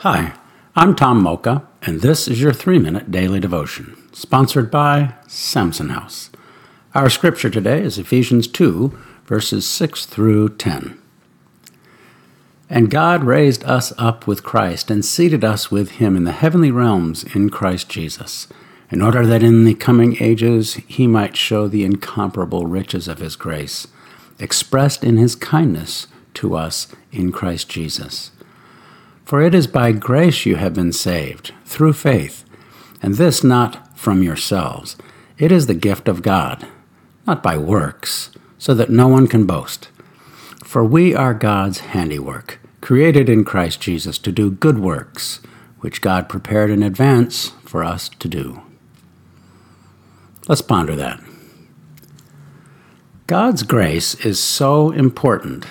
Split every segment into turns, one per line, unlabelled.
Hi, I'm Tom Mocha, and this is your three minute daily devotion, sponsored by Samson House. Our scripture today is Ephesians 2, verses 6 through 10. And God raised us up with Christ and seated us with him in the heavenly realms in Christ Jesus, in order that in the coming ages he might show the incomparable riches of his grace, expressed in his kindness to us in Christ Jesus. For it is by grace you have been saved, through faith, and this not from yourselves. It is the gift of God, not by works, so that no one can boast. For we are God's handiwork, created in Christ Jesus to do good works, which God prepared in advance for us to do. Let's ponder that. God's grace is so important,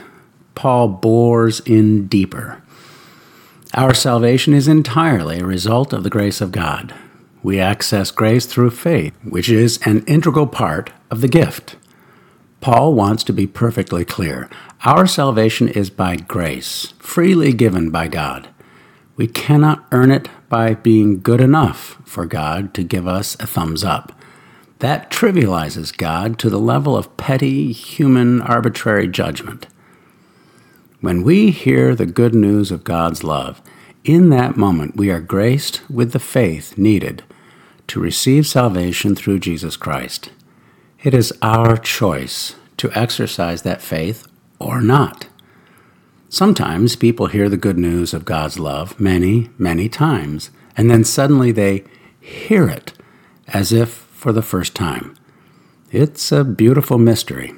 Paul bores in deeper. Our salvation is entirely a result of the grace of God. We access grace through faith, which is an integral part of the gift. Paul wants to be perfectly clear. Our salvation is by grace, freely given by God. We cannot earn it by being good enough for God to give us a thumbs up. That trivializes God to the level of petty, human, arbitrary judgment. When we hear the good news of God's love, in that moment we are graced with the faith needed to receive salvation through Jesus Christ. It is our choice to exercise that faith or not. Sometimes people hear the good news of God's love many, many times, and then suddenly they hear it as if for the first time. It's a beautiful mystery.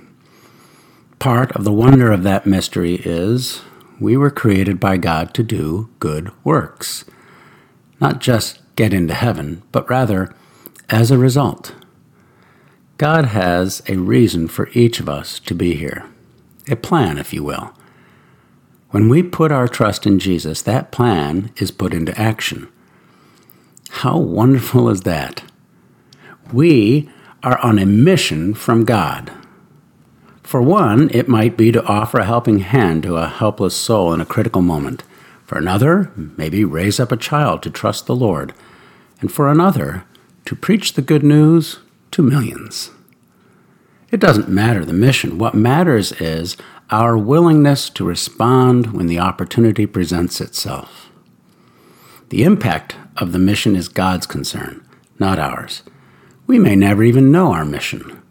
Part of the wonder of that mystery is we were created by God to do good works. Not just get into heaven, but rather as a result. God has a reason for each of us to be here, a plan, if you will. When we put our trust in Jesus, that plan is put into action. How wonderful is that? We are on a mission from God. For one, it might be to offer a helping hand to a helpless soul in a critical moment. For another, maybe raise up a child to trust the Lord. And for another, to preach the good news to millions. It doesn't matter the mission. What matters is our willingness to respond when the opportunity presents itself. The impact of the mission is God's concern, not ours. We may never even know our mission.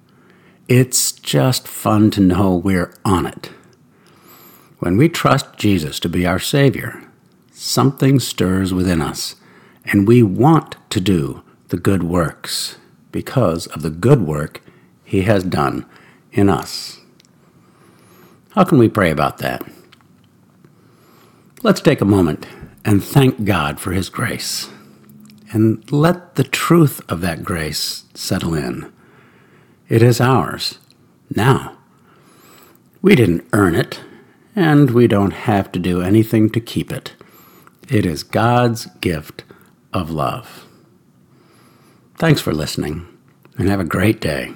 It's just fun to know we're on it. When we trust Jesus to be our Savior, something stirs within us, and we want to do the good works because of the good work He has done in us. How can we pray about that? Let's take a moment and thank God for His grace, and let the truth of that grace settle in. It is ours now. We didn't earn it, and we don't have to do anything to keep it. It is God's gift of love. Thanks for listening, and have a great day.